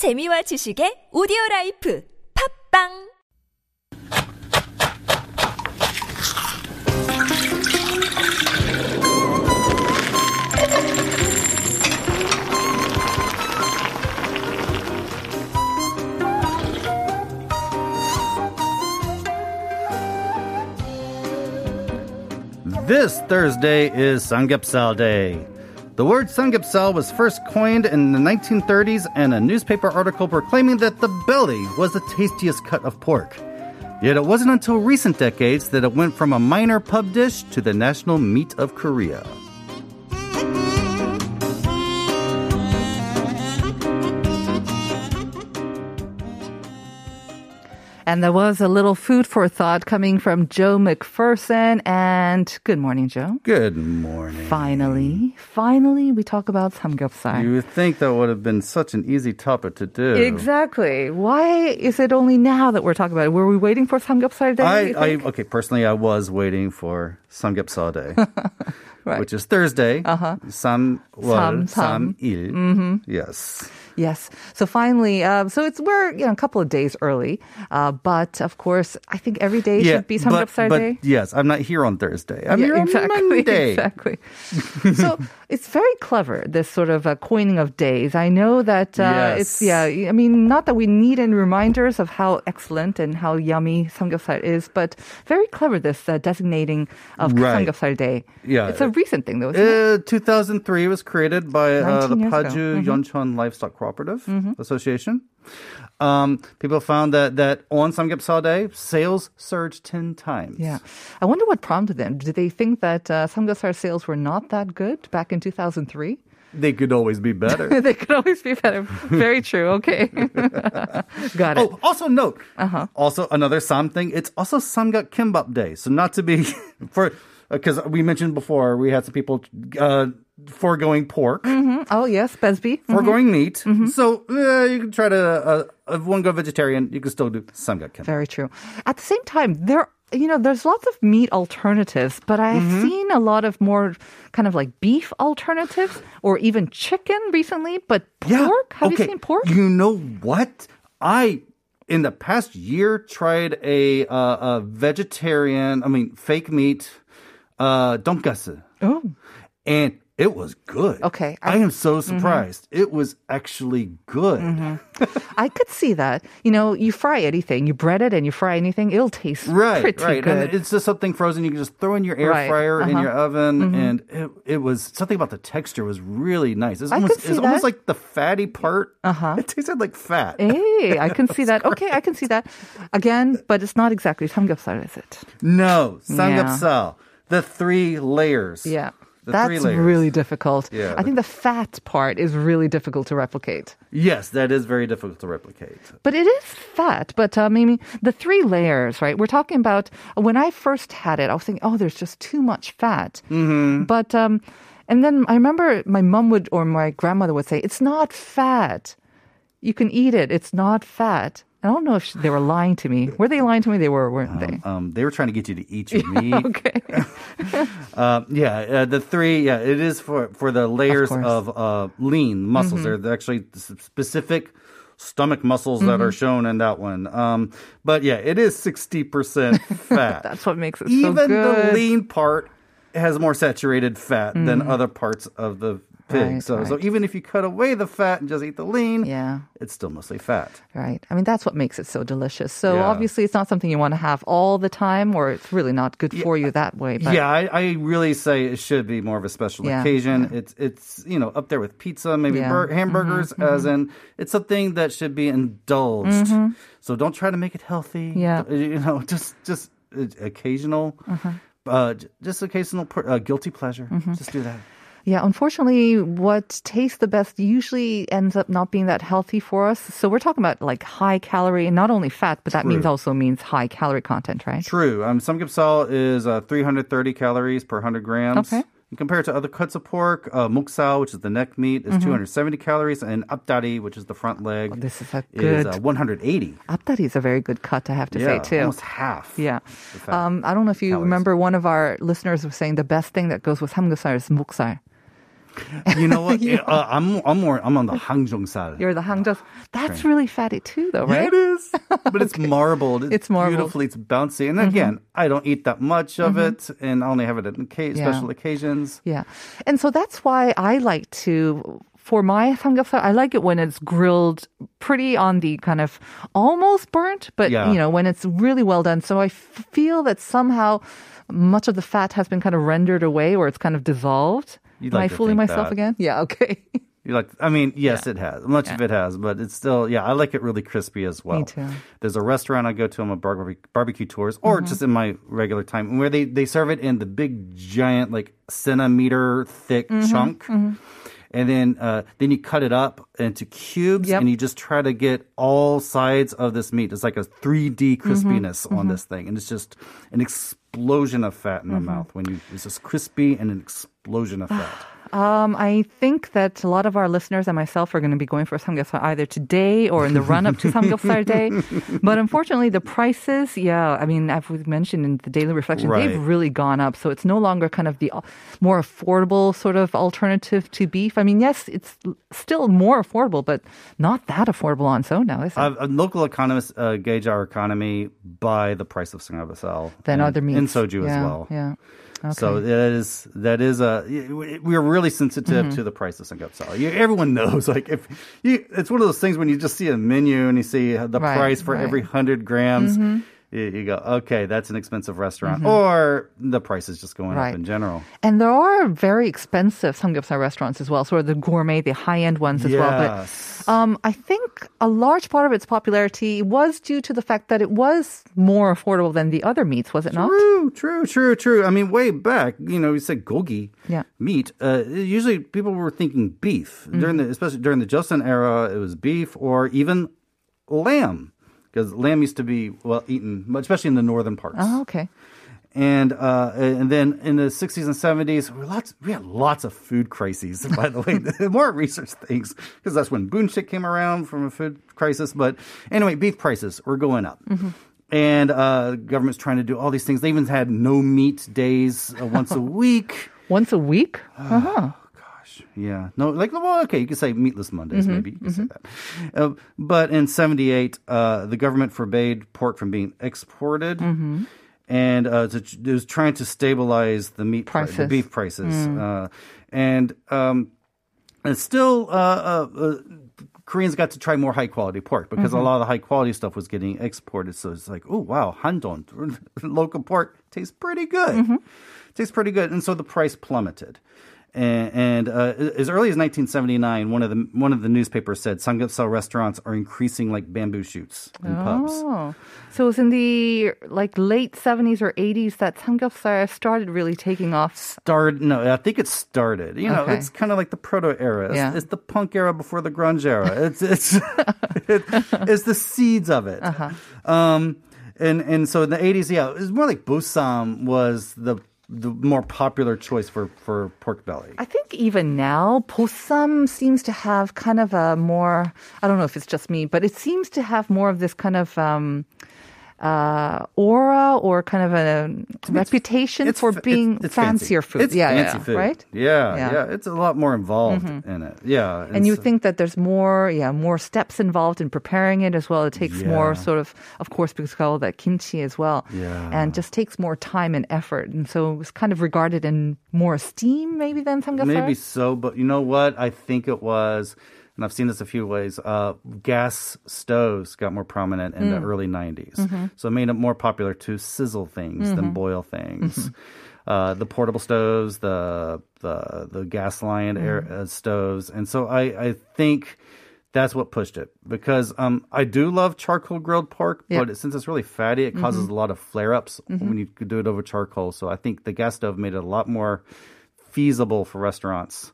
재미와 지식의 오디오 라이프 팝빵 This Thursday is Samgyeopsal Day. The word Samgyeopsal was first coined in the 1930s in a newspaper article proclaiming that the belly was the tastiest cut of pork. Yet it wasn't until recent decades that it went from a minor pub dish to the national meat of Korea. And there was a little food for thought coming from Joe McPherson. And good morning, Joe. Good morning. Finally, finally, we talk about samgyeopsal. You would think that would have been such an easy topic to do. Exactly. Why is it only now that we're talking about it? Were we waiting for samgyeopsal day? I, I okay. Personally, I was waiting for Samgyeopsal Day, Right. which is Thursday. Uh-huh. Sam, Sam, Sam, Sam. Il. Mm-hmm. Yes. Yes. So finally, um, so it's we're you know a couple of days early, uh, but of course, I think every day should be but, samgyeopsal but day. yes, I'm not here on Thursday. I'm Yeah, here on exactly, Monday. Exactly. so it's very clever, this sort of uh, coining of days. I know that uh, it's, yeah, I mean, not that we need any reminders of how excellent and how yummy samgyeopsal is, but very clever, this uh, designating of Right. samgyeopsal day. Yeah. It's a recent thing, though, isn't it? Uh, 2003 was created by uh, the 19 years ago. Paju Yeoncheon Livestock Cooperative Association. Um, people found that that on Samgyeopsal Day, sales surged 10 times. Yeah. I wonder what prompted them. Did they think that uh, samgyeopsal sales were not that good back in 2003? They could always be better. they could always be better. Very true. Okay. Got it. Oh, also note, Uh-huh. also another Sam thing. It's also Samgak Kimbap Day. So not to be for because we mentioned before we had some people uh, foregoing pork, Oh, yes, Besby. foregoing meat. Mm-hmm. So uh, you can try to uh, if one go vegetarian, you can still do Samgak Kimbap. Very true. At the same time, there you know, there's lots of meat alternatives, but I've Mm-hmm. seen a lot of more kind of like beef alternatives or even chicken recently, but pork? Have okay. you seen pork? You know what? I in the past year tried a uh, a vegetarian, I mean fake meat uh donkasu. oh. and it was good. Okay, I, I- Mm-hmm. am so surprised. It was actually good. I could see that. You know, you fry anything, you bread it and you fry anything, it'll taste Right, pretty right. good. And it's just something frozen you can just throw in your air Right, fryer in uh-huh. your oven and it, it was something about the texture was really nice. It's almost it's almost like the fatty part. Uh-huh. It tasted like fat. Hey, I can see that. Okay, I can see that. Again, but it's not exactly samgyeopsal, is it? No, samgyeopsal. The three layers. Yeah. The That's really difficult. Yeah. I think the fat part is really difficult to replicate. Yes, that is very difficult to replicate. But it is fat. But uh, maybe the three layers, right? We're talking about when I first had it, I was thinking, oh, there's just too much fat. Mm-hmm. But um, and then I remember my mom would or my grandmother would say, it's not fat. You can eat it. It's not fat. I don't know if they were lying to me. Were they lying to me? They were, weren't they? Um, they were trying to get you to eat your meat. Okay. Uh, yeah, uh, the three. Yeah, it is for for the layers course. of, uh, lean muscles. Mm-hmm. They're actually specific stomach muscles that Mm-hmm. are shown in that one. Um, but yeah, it is sixty percent fat. That's what makes it Even so good. the lean part has more saturated fat than other parts of the pig. Right, so so even if you cut away the fat and just eat the lean, Yeah. it's still mostly fat. Right. I mean, that's what makes it so delicious. So Yeah. obviously, it's not something you want to have all the time, or it's really not good for you that way. But Yeah, I, I really say it should be more of a special Yeah, occasion. It's it's you know up there with pizza, maybe Yeah. Mm-hmm, bur- hamburgers, as in it's something that should be indulged. So don't try to make it healthy. Yeah. You know, just just uh, occasional, uh, just occasional per- uh, guilty pleasure. Mm-hmm. Just do that. Yeah, unfortunately, what tastes the best usually ends up not being that healthy for us. So we're talking about like high calorie and not only fat, but that means also means high calorie content, right? True. Um, samgyeopsal is uh, 330 calories per 100 grams. Okay. Compared to other cuts of pork, uh, muksal, which is the neck meat, is 270 calories, and apdari, which is the front leg, Mm-hmm. Oh, this is a is good. uh, 180. Aptari is a very good cut, I have to yeah, say too. almost half. Yeah. Um, I don't know if you calories. remember one of our listeners was saying the best thing that goes with samgyeopsal is muksal. You know what? uh, I'm I'm more I'm on the Hangjeongsal. You're the Hangzhou. That's really fatty too, though, right? Yeah, it is, but it's marbled. It's, It's marbled. Beautifully, it's bouncy. And again, I don't eat that much of it, and I only have it at Yeah. special occasions. Yeah. And so that's why I like to for my samgyeopsal, I like it when it's grilled pretty on the kind of almost burnt, but Yeah. you know, when it's really well done. So I f- feel that somehow much of the fat has been kind of rendered away or it's kind of dissolved. You'd Am like I fooling myself that. again? Yeah, okay. You like? I mean, yes, it has. Much of it has, but it's still. Yeah, I like it really crispy as well. Me too. There's a restaurant I go to on my barbecue, barbecue tours, Mm-hmm. or just in my regular time, where they they serve it in the big giant like centimeter thick Mm-hmm, chunk. And then, uh, then you cut it up into cubes, Yep. and you just try to get all sides of this meat. It's like a 3D Mm-hmm, crispiness on this thing, and it's just an explosion of fat in the Mm-hmm. mouth when you. It's just crispy and an explosion of fat. Um, I think that a lot of our listeners and myself are going to be going for samgyeopsal either today or in the run up to samgyeopsal day. But unfortunately, the prices, yeah, I mean, as we've mentioned in the daily reflection, Right. they've really gone up. So it's no longer kind of the uh, more affordable sort of alternative to beef. I mean, yes, it's still more affordable, but not that affordable on so now, is it? Uh, local economists uh, gauge our economy by the price of samgyeopsal Than and, other meats. and soju as well. Yeah. Okay. So that is that is a we're really sensitive Mm-hmm. to the price of samgyeopsal. You, everyone knows like if you it's one of those things when you just see a menu and you see the Right, price for right. Mm-hmm. every hundred grams. You, you go, okay, that's an expensive restaurant, or the price is just going Right. up in general. And there are very expensive samgyeopsal restaurants as well, sort of the gourmet, the high-end ones as well. But um, I think a large part of its popularity was due to the fact that it was more affordable than the other meats, was it not? True, true, true, true. I mean, way back, you know, you said gogi, Yeah. meat. Uh, usually, people were thinking beef during the, especially during the Joseon era. It was beef or even lamb, because lamb used to be well eaten, especially in the northern parts. Oh, okay. And uh, and then in the 60s and 70s, we, lots, we had lots of food crises. By the way, the more research things, because that's when Boonshik came around from a food crisis. But anyway, beef prices were going up. And uh, government's trying to do all these things. They even had no meat days uh, once a week. Once a week? Yeah, no, like well, okay, you could say meatless Mondays, Mm-hmm, maybe you could say that. Uh, but in '78, uh, the government forbade pork from being exported, Mm-hmm. and uh, to, it was trying to stabilize the meat pri- the beef prices, Mm. uh, and um, and still. Uh, uh, uh, Koreans got to try more high quality pork because Mm-hmm. a lot of the high quality stuff was getting exported. So it's like, oh wow, handon, local pork tastes pretty good. Mm-hmm. Tastes pretty good, and so the price plummeted. And, and uh, as early as 1979, one of the one of the newspapers said samgyeopsal restaurants are increasing like bamboo shoots in pubs. Oh. So it was in the like late 70s or 80s that samgyeopsal started really taking off. Started no, I think it started. You know, Okay. it's kind of like the proto era. It's, Yeah. it's the punk era before the grunge era. It's it's it, it's the seeds of it. Uh-huh. Um, and and so in the 80s, yeah, it was more like bossam was the the more popular choice for for pork belly. I think even now, Bossam seems to have kind of a more, I don't know if it's just me, but it seems to have more of this kind of um, uh, aura or kind of a reputation for being it's fancy. fancier food. It's yeah, fancy yeah, food. right? Yeah, Yeah. yeah, It's a lot more involved in it. Yeah, And you so- think that there's more, yeah, more steps involved in preparing it as well. It takes more sort of, of course, because of all that kimchi as well. Yeah. And just takes more time and effort. And so it's kind of regarded in more esteem maybe than samgyeopsal. maybe so, but you know what? I think it was, and I've seen this a few ways. Uh, gas stoves got more prominent in Mm. the early '90s, Mm-hmm. so it made it more popular to sizzle things than boil things. Uh, the portable stoves, the the the gas line air, Mm. uh, stoves, and so I I think. That's what pushed it because um, I do love charcoal grilled pork, Yeah. but since it's really fatty, it causes a lot of flare ups when you do it over charcoal. So I think the gas stove made it a lot more feasible for restaurants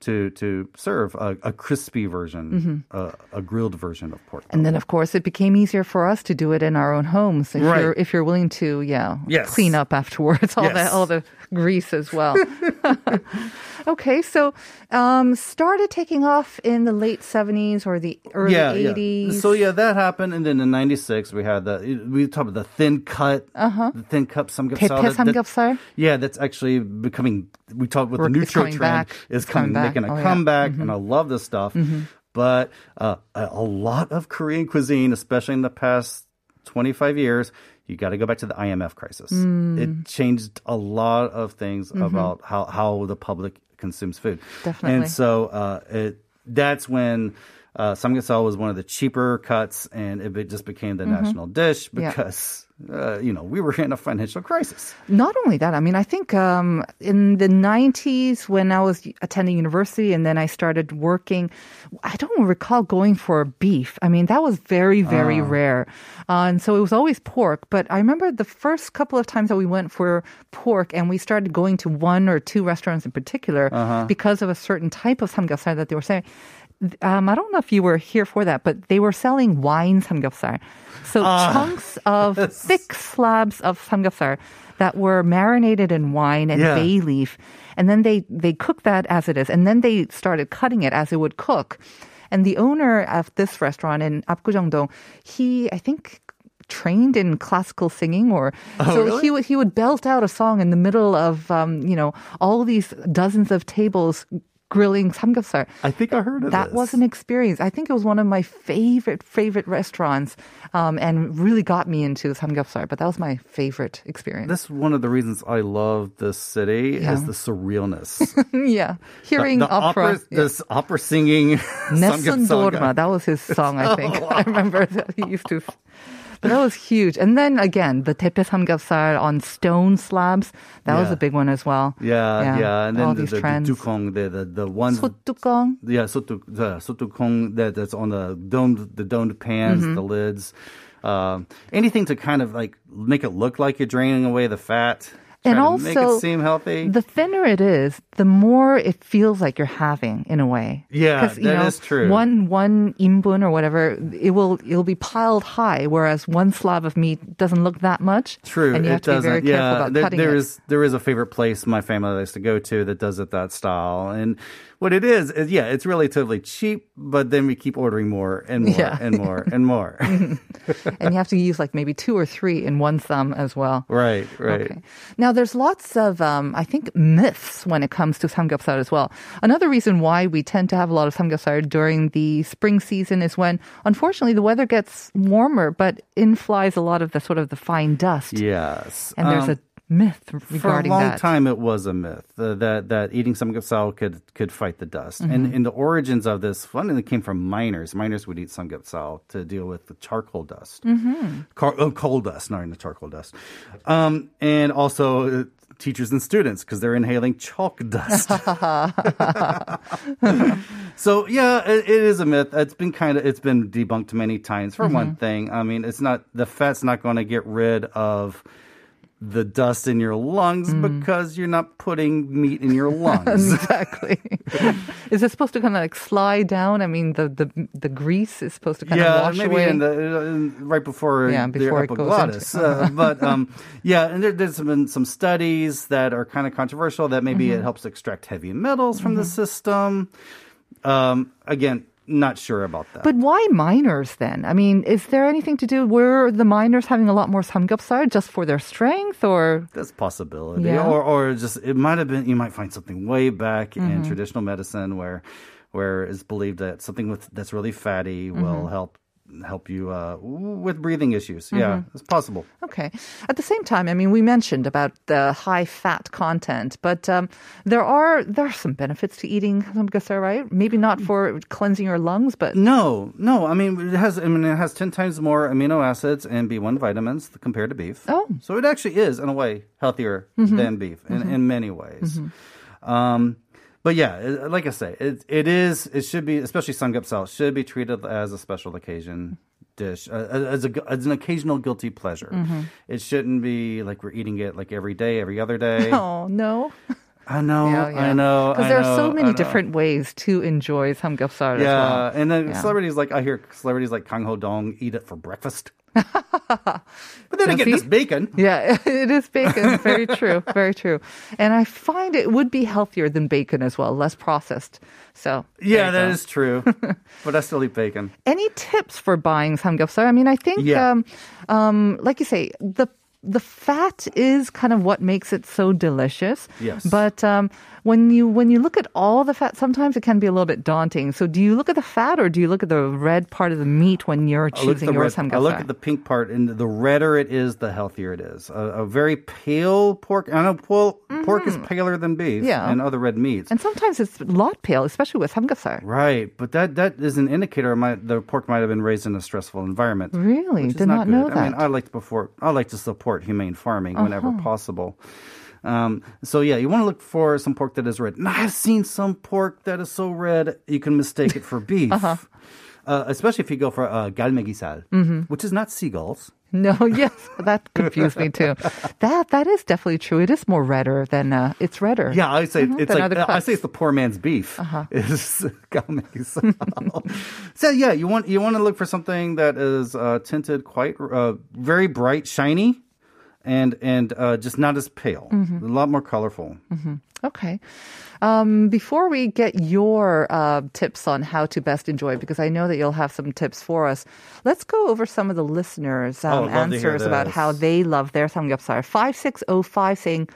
to to serve a, a crispy version, mm-hmm. a, a grilled version of pork. And then, of course, it became easier for us to do it in our own homes if Right. you're if you're willing to, yeah, Yes. clean up afterwards all the all the grease as well. Okay, so um, started taking off in the late 70s or the early 80s. Yeah. So yeah, that happened, and then in '96 we had the we talked about the thin cut, uh-huh. the thin cut 삼겹살. 대패 삼겹살. That, yeah, that's actually becoming. We talked with the newtro trend back. is coming, making a oh, comeback, yeah. mm-hmm. and I love this stuff. Mm-hmm. But uh, a lot of Korean cuisine, especially in the past 25 years, you got to go back to the IMF crisis. Mm. It changed a lot of things mm-hmm. about how, how the public consumes food. Definitely. And so uh, it, that's when uh, samgyeopsal was one of the cheaper cuts, and it be- just became the national dish Mm-hmm. Yeah. because uh, you know we were in a financial crisis. Not only that, I mean, I think um, in the 90s when I was attending university and then I started working, I don't recall going for beef. I mean, that was very, very rare. Uh, and so it was always pork. But I remember the first couple of times that we went for pork and we started going to one or two restaurants in particular because of a certain type of samgyeopsal that they were saying. Um, I don't know if you were here for that, but they were selling wine samgyeopsal. So chunks of thick slabs of samgyeopsal that were marinated in wine and Yeah. bay leaf, and then they they cooked that as it is, and then they started cutting it as it would cook. And the owner of this restaurant in Apgujeongdong, he I think trained in classical singing or so really? he would he would belt out a song in the middle of um, you know all these dozens of tables grilling samgyeopsal I think I heard of that this. was an experience. I think it was one of my favorite favorite restaurants, um, and really got me into samgyeopsal. But that was my favorite experience. That's one of the reasons I love this city Yeah. is the surrealness. yeah, hearing the, the opera. opera, this opera singing. Nessun Dorma. That was his song, I think. I remember that he used to. But that was huge. And then again, the tepe samgyeopsal on stone slabs, that yeah. was a big one as well. Yeah, yeah. yeah. And All then these the, trends. the dukong, the, the, the one. Sotukong? Yeah, sotuk, the sotukong that, that's on the domed, the domed pans, mm-hmm. the lids. Uh, anything to kind of like make it look like you're draining away the fat. And also, make it seem healthy. The thinner it is, the more it feels like you're having in a way. Yeah, that know, is true. One one inbun or whatever, it will it'll be piled high, whereas one slab of meat doesn't look that much. True, and you have it to be very doesn't. careful yeah, about there, cutting there it. is- there is a favorite place my family likes to go to that does it that style, and what it is is yeah, it's relatively cheap, but then we keep ordering more and more Yeah. and more and more. and you have to use like maybe two or three in one thumb as well. right, right. Okay. Now, there's lots of, um, I think, myths when it comes to samgyeopsal as well. Another reason why we tend to have a lot of samgyeopsal during the spring season is when, unfortunately, the weather gets warmer, but in flies a lot of the sort of the fine dust. Yes, And there's Um, a myth for a long that. time it was a myth uh, that that eating samgyeopsal could could fight the dust Mm-hmm. and in the origins of this it came from miners miners would eat samgyeopsal to deal with the charcoal dust mm-hmm. Car- oh, coal dust not in the charcoal dust um, and also uh, teachers and students because they're inhaling chalk dust so yeah it, it is a myth it's been kind of it's been debunked many times for one Mm-hmm. thing i mean it's not the fat's not going to get rid of the dust in your lungs Mm. because you're not putting meat in your lungs. exactly. is it supposed to kind of like slide down? I mean, the, the, the grease is supposed to kind of yeah, wash maybe away. in the in, right before Yeah, before the goes epiglottis. uh, but um, yeah, and there, there's been some studies that are kind of controversial that maybe Mm-hmm. it helps extract heavy metals from the system. Um, again, not sure about that. But why miners then? I mean, is there anything to do? Were the miners having a lot more samgyeopsal just for their strength, or That's a possibility. Yeah. Or or just it might have been you might find something way back Mm-hmm. in traditional medicine where where it's believed that something with that's really fatty Mm-hmm. will help help you uh, with breathing issues. Yeah, Mm-hmm. it's possible. okay? At the same time, I mean, we mentioned about the high fat content, but um, there are there are some benefits to eating samgyeopsal, right? Maybe not for cleansing your lungs, but No, no. I mean, it has. I mean, it has ten times more amino acids and B1 vitamins compared to beef. Oh. so it actually is in a way healthier than beef in, in many ways. Um, but yeah, it- like I say, it it is. It should be, especially samgyeopsal, should be treated as a special occasion dish, uh, as a as an occasional guilty pleasure. It shouldn't be like we're eating it like every day, every other day. oh no, I know, yeah I know, Because there are so many different ways to enjoy samgyeopsal as Yeah, well. and then Yeah. celebrities like I hear celebrities like Kang Ho Dong eat it for breakfast. but then again, it's bacon. Yeah, it is bacon. Very true. Very true. And I find it would be healthier than bacon as well, less processed. So Yeah, that you is true. but I still eat bacon. Any tips for buying samgyeopsal? I mean, I think, Yeah. um, um, like you say, the the fat is kind of what makes it so delicious. Yes. But um, when you when you look at all the fat, sometimes it can be a little bit daunting. So do you look at the fat or do you look at the red part of the meat when you're I choosing your samgyeopsal? I look at the pink part, and the redder it is, the healthier it is. A, a very pale pork. I know pork, pork is paler than beef Mm-hmm. Yeah. and other red meats. and sometimes it's a lot pale, especially with samgyeopsal. Right, but that that is an indicator. Might the pork might have been raised in a stressful environment. Really? Did not good. know I mean, that. I like to before I like to support humane farming whenever possible. Um, so yeah, you want to look for some pork that is red. Now I've seen some pork that is so red you can mistake it for beef. Uh-huh. Uh, especially if you go for uh, galmegisal, Mm-hmm. which is not seagulls. No, yes, that confused me too. That that is definitely true. It is more redder than uh, it's redder. Yeah, I say it's like I say it's the poor man's beef. Uh-huh. Is so yeah, you want you want to look for something that is uh, tinted quite uh, very bright, shiny, and and uh, just not as pale. Mm-hmm. A lot more colorful. Okay. Um, before we get your uh, tips on how to best enjoy, because I know that you'll have some tips for us, let's go over some of the listeners' Oh, um, I'd love to hear answers about how they love their samgyeopsal. 5605 saying,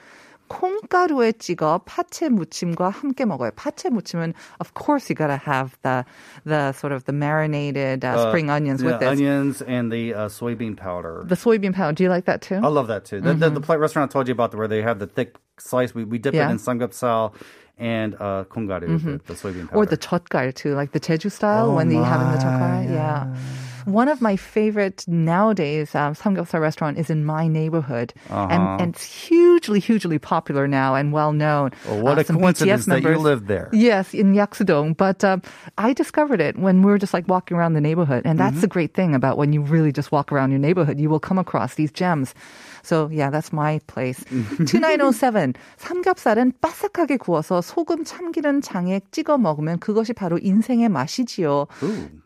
콩가루에 찍어 파채 무침과 함께 먹어요. 파채 무침은 of course you gotta have the the sort of the marinated uh, uh, spring onions with yeah, this. onions and the uh, soybean powder. The soybean powder. Do you like that too? I love that too. Mm-hmm. The, the, the restaurant I told you about where they have the thick slice. We, we dip yeah. it in samgyeopsal and uh, 콩가루, mm-hmm. the, the, soybean powder. Or the jeotgal too, like the Jeju style oh when my, they have in the jeotgal. yeah. yeah. One of my favorite nowadays um, samgyeopsal restaurant is in my neighborhood, and, and it's hugely, hugely popular now and well known. Uh-huh. Well, what Uh, a coincidence that you live there. Yes, in Yaksudong. But um, I discovered it when we were just like walking around the neighborhood, and that's the Mm-hmm. great thing about when you really just walk around your neighborhood, you will come across these gems. So yeah, that's my place. 2907. 삼겹살은 바삭하게 구워서 소금 참기름 장에 찍어 먹으면 그것이 바로 인생의 맛이지요.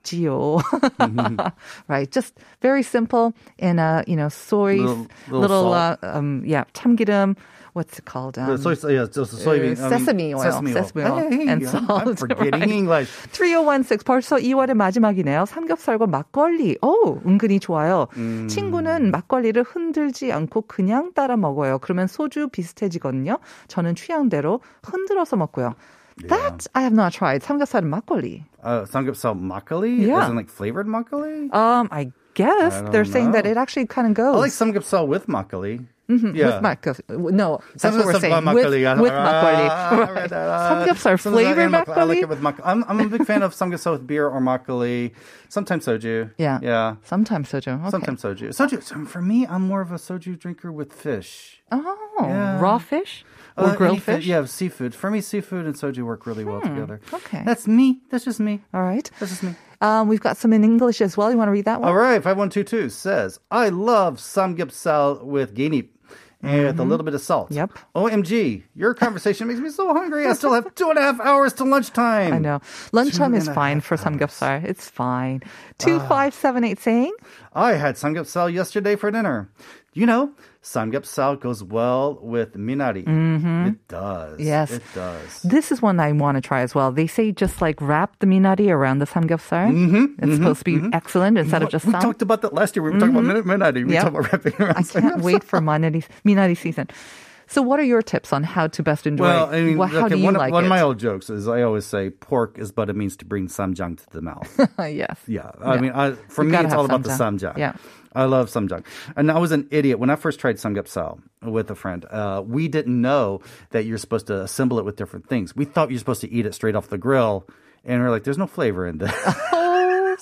지요. right, just very simple in a, you know, soy Little- little uh, salt. um yeah, 참기름 what's it called? Um, The soy, yeah, just the soybean, uh, I mean, sesame oil, Sesame oil, sesame oil Hey, and I'm- salt, I'm forgetting right. English. 3516 벌써 2월의 마지막이네요. 삼겹살과 막걸리. 오, 은근히 좋아요. 음. 친구는 막걸리를 흔들지 않고 그냥 따라 먹어요. 그러면 소주 비슷해지거든요. 저는 취향대로 흔들어서 먹고요. That I have not tried. 삼겹살은 막걸리. Uh, samgyeopsal makgeolli? Yeah. As in like flavored makgeolli? Um, I guess I don't they're saying that know. it actually kind of goes I like samgyeopsal with makgeolli. Mhm, Yeah. with makgeolli. No, that's what we're saying. with With, makgeolli. Ah, makgeolli. Right. Samgyeopsal flavored and I like it with mak- I'm, I'm a big fan of samgyeopsal with beer or makgeolli. Sometimes soju. Yeah. Yeah. Sometimes soju. Okay. Sometimes soju. Soju. so For me, I'm more of a soju drinker with fish. Oh, Yeah. raw fish or Uh, grilled fish? Yeah, seafood. For me, seafood and soju work really well together. okay. That's me. That's just me. All right. That's just me. Um, we've got some in English as well. You want to read that one? All right, 5122 says, I love samgyeopsal with ginip and with a little bit of salt. Mm-hmm. Yep. OMG, your conversation makes me so hungry. I still have two and a half hours to lunchtime. I know. Lunchtime Two is fine for samgyeopsal. It's fine. 2578 saying, I had samgyeopsal yesterday for dinner. You know, samgyeopsal goes well with minari. It does. Mm-hmm. Yes. It does. this is one I want to try as well. They say just like wrap the minari around the samgyeopsal. Mm-hmm, it's supposed to be excellent instead of just we sam. talked about that last year. We were talking about minari. We Yep. talked about wrapping around I can't wait for minari, minari season. So what are your tips on how to best enjoy Well. I mean, Well, how okay, do you one, like one it? of my old jokes is I always say pork is but a means to bring samjang to the mouth. yes. Yeah, I Yeah. mean, I, for You me, it's all about the samjang. samjang. Yeah. I love samjang, and I was an idiot when I first tried samgyeopsal with a friend. Uh, we didn't know that you're supposed to assemble it with different things. We thought you're supposed to eat it straight off the grill, and we're like, "There's no flavor in this."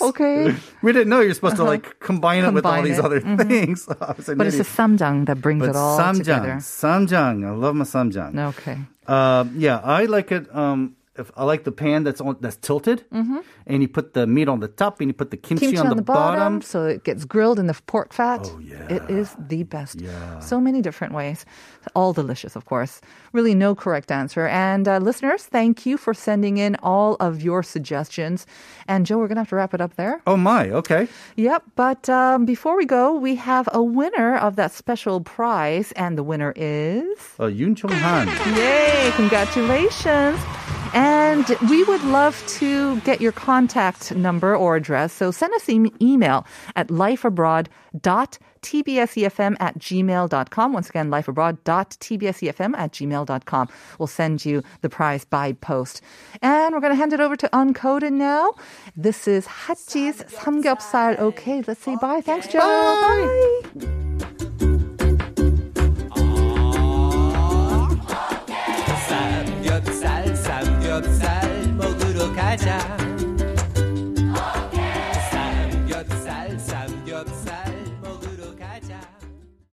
Okay. we didn't know you're supposed to like combine it with all Uh-huh. These other things. Was an But it's the samjang that brings but it all samjang, together. samjang, I love my samjang. Okay. Um, yeah, I like it. Um, if I like the pan that's on that's tilted, and you put the meat on the top, and you put the kimchi, kimchi on, the, bottom. so it gets grilled in the pork fat. Oh, yeah. It is the best. Yeah. So many different ways. All delicious, of course. Really no correct answer. And uh, listeners, thank you for sending in all of your suggestions. And Joe, we're going to have to wrap it up there. Oh my, okay. Yep. But um, before we go, we have a winner of that special prize. And the winner is. Uh, Yoon Chung Han. Yay! Congratulations. And we would love to get your contact number or address. So send us an email at lifeabroad.tbsefm at gmail.com. Once again, lifeabroad.tbsefm at gmail.com. We'll send you the prize by post. And we're going to hand it over to Uncoded now. This is Hachi's Samgyeopsal. Okay, let's say bye. Thanks, Joe. bye. 삼 allá.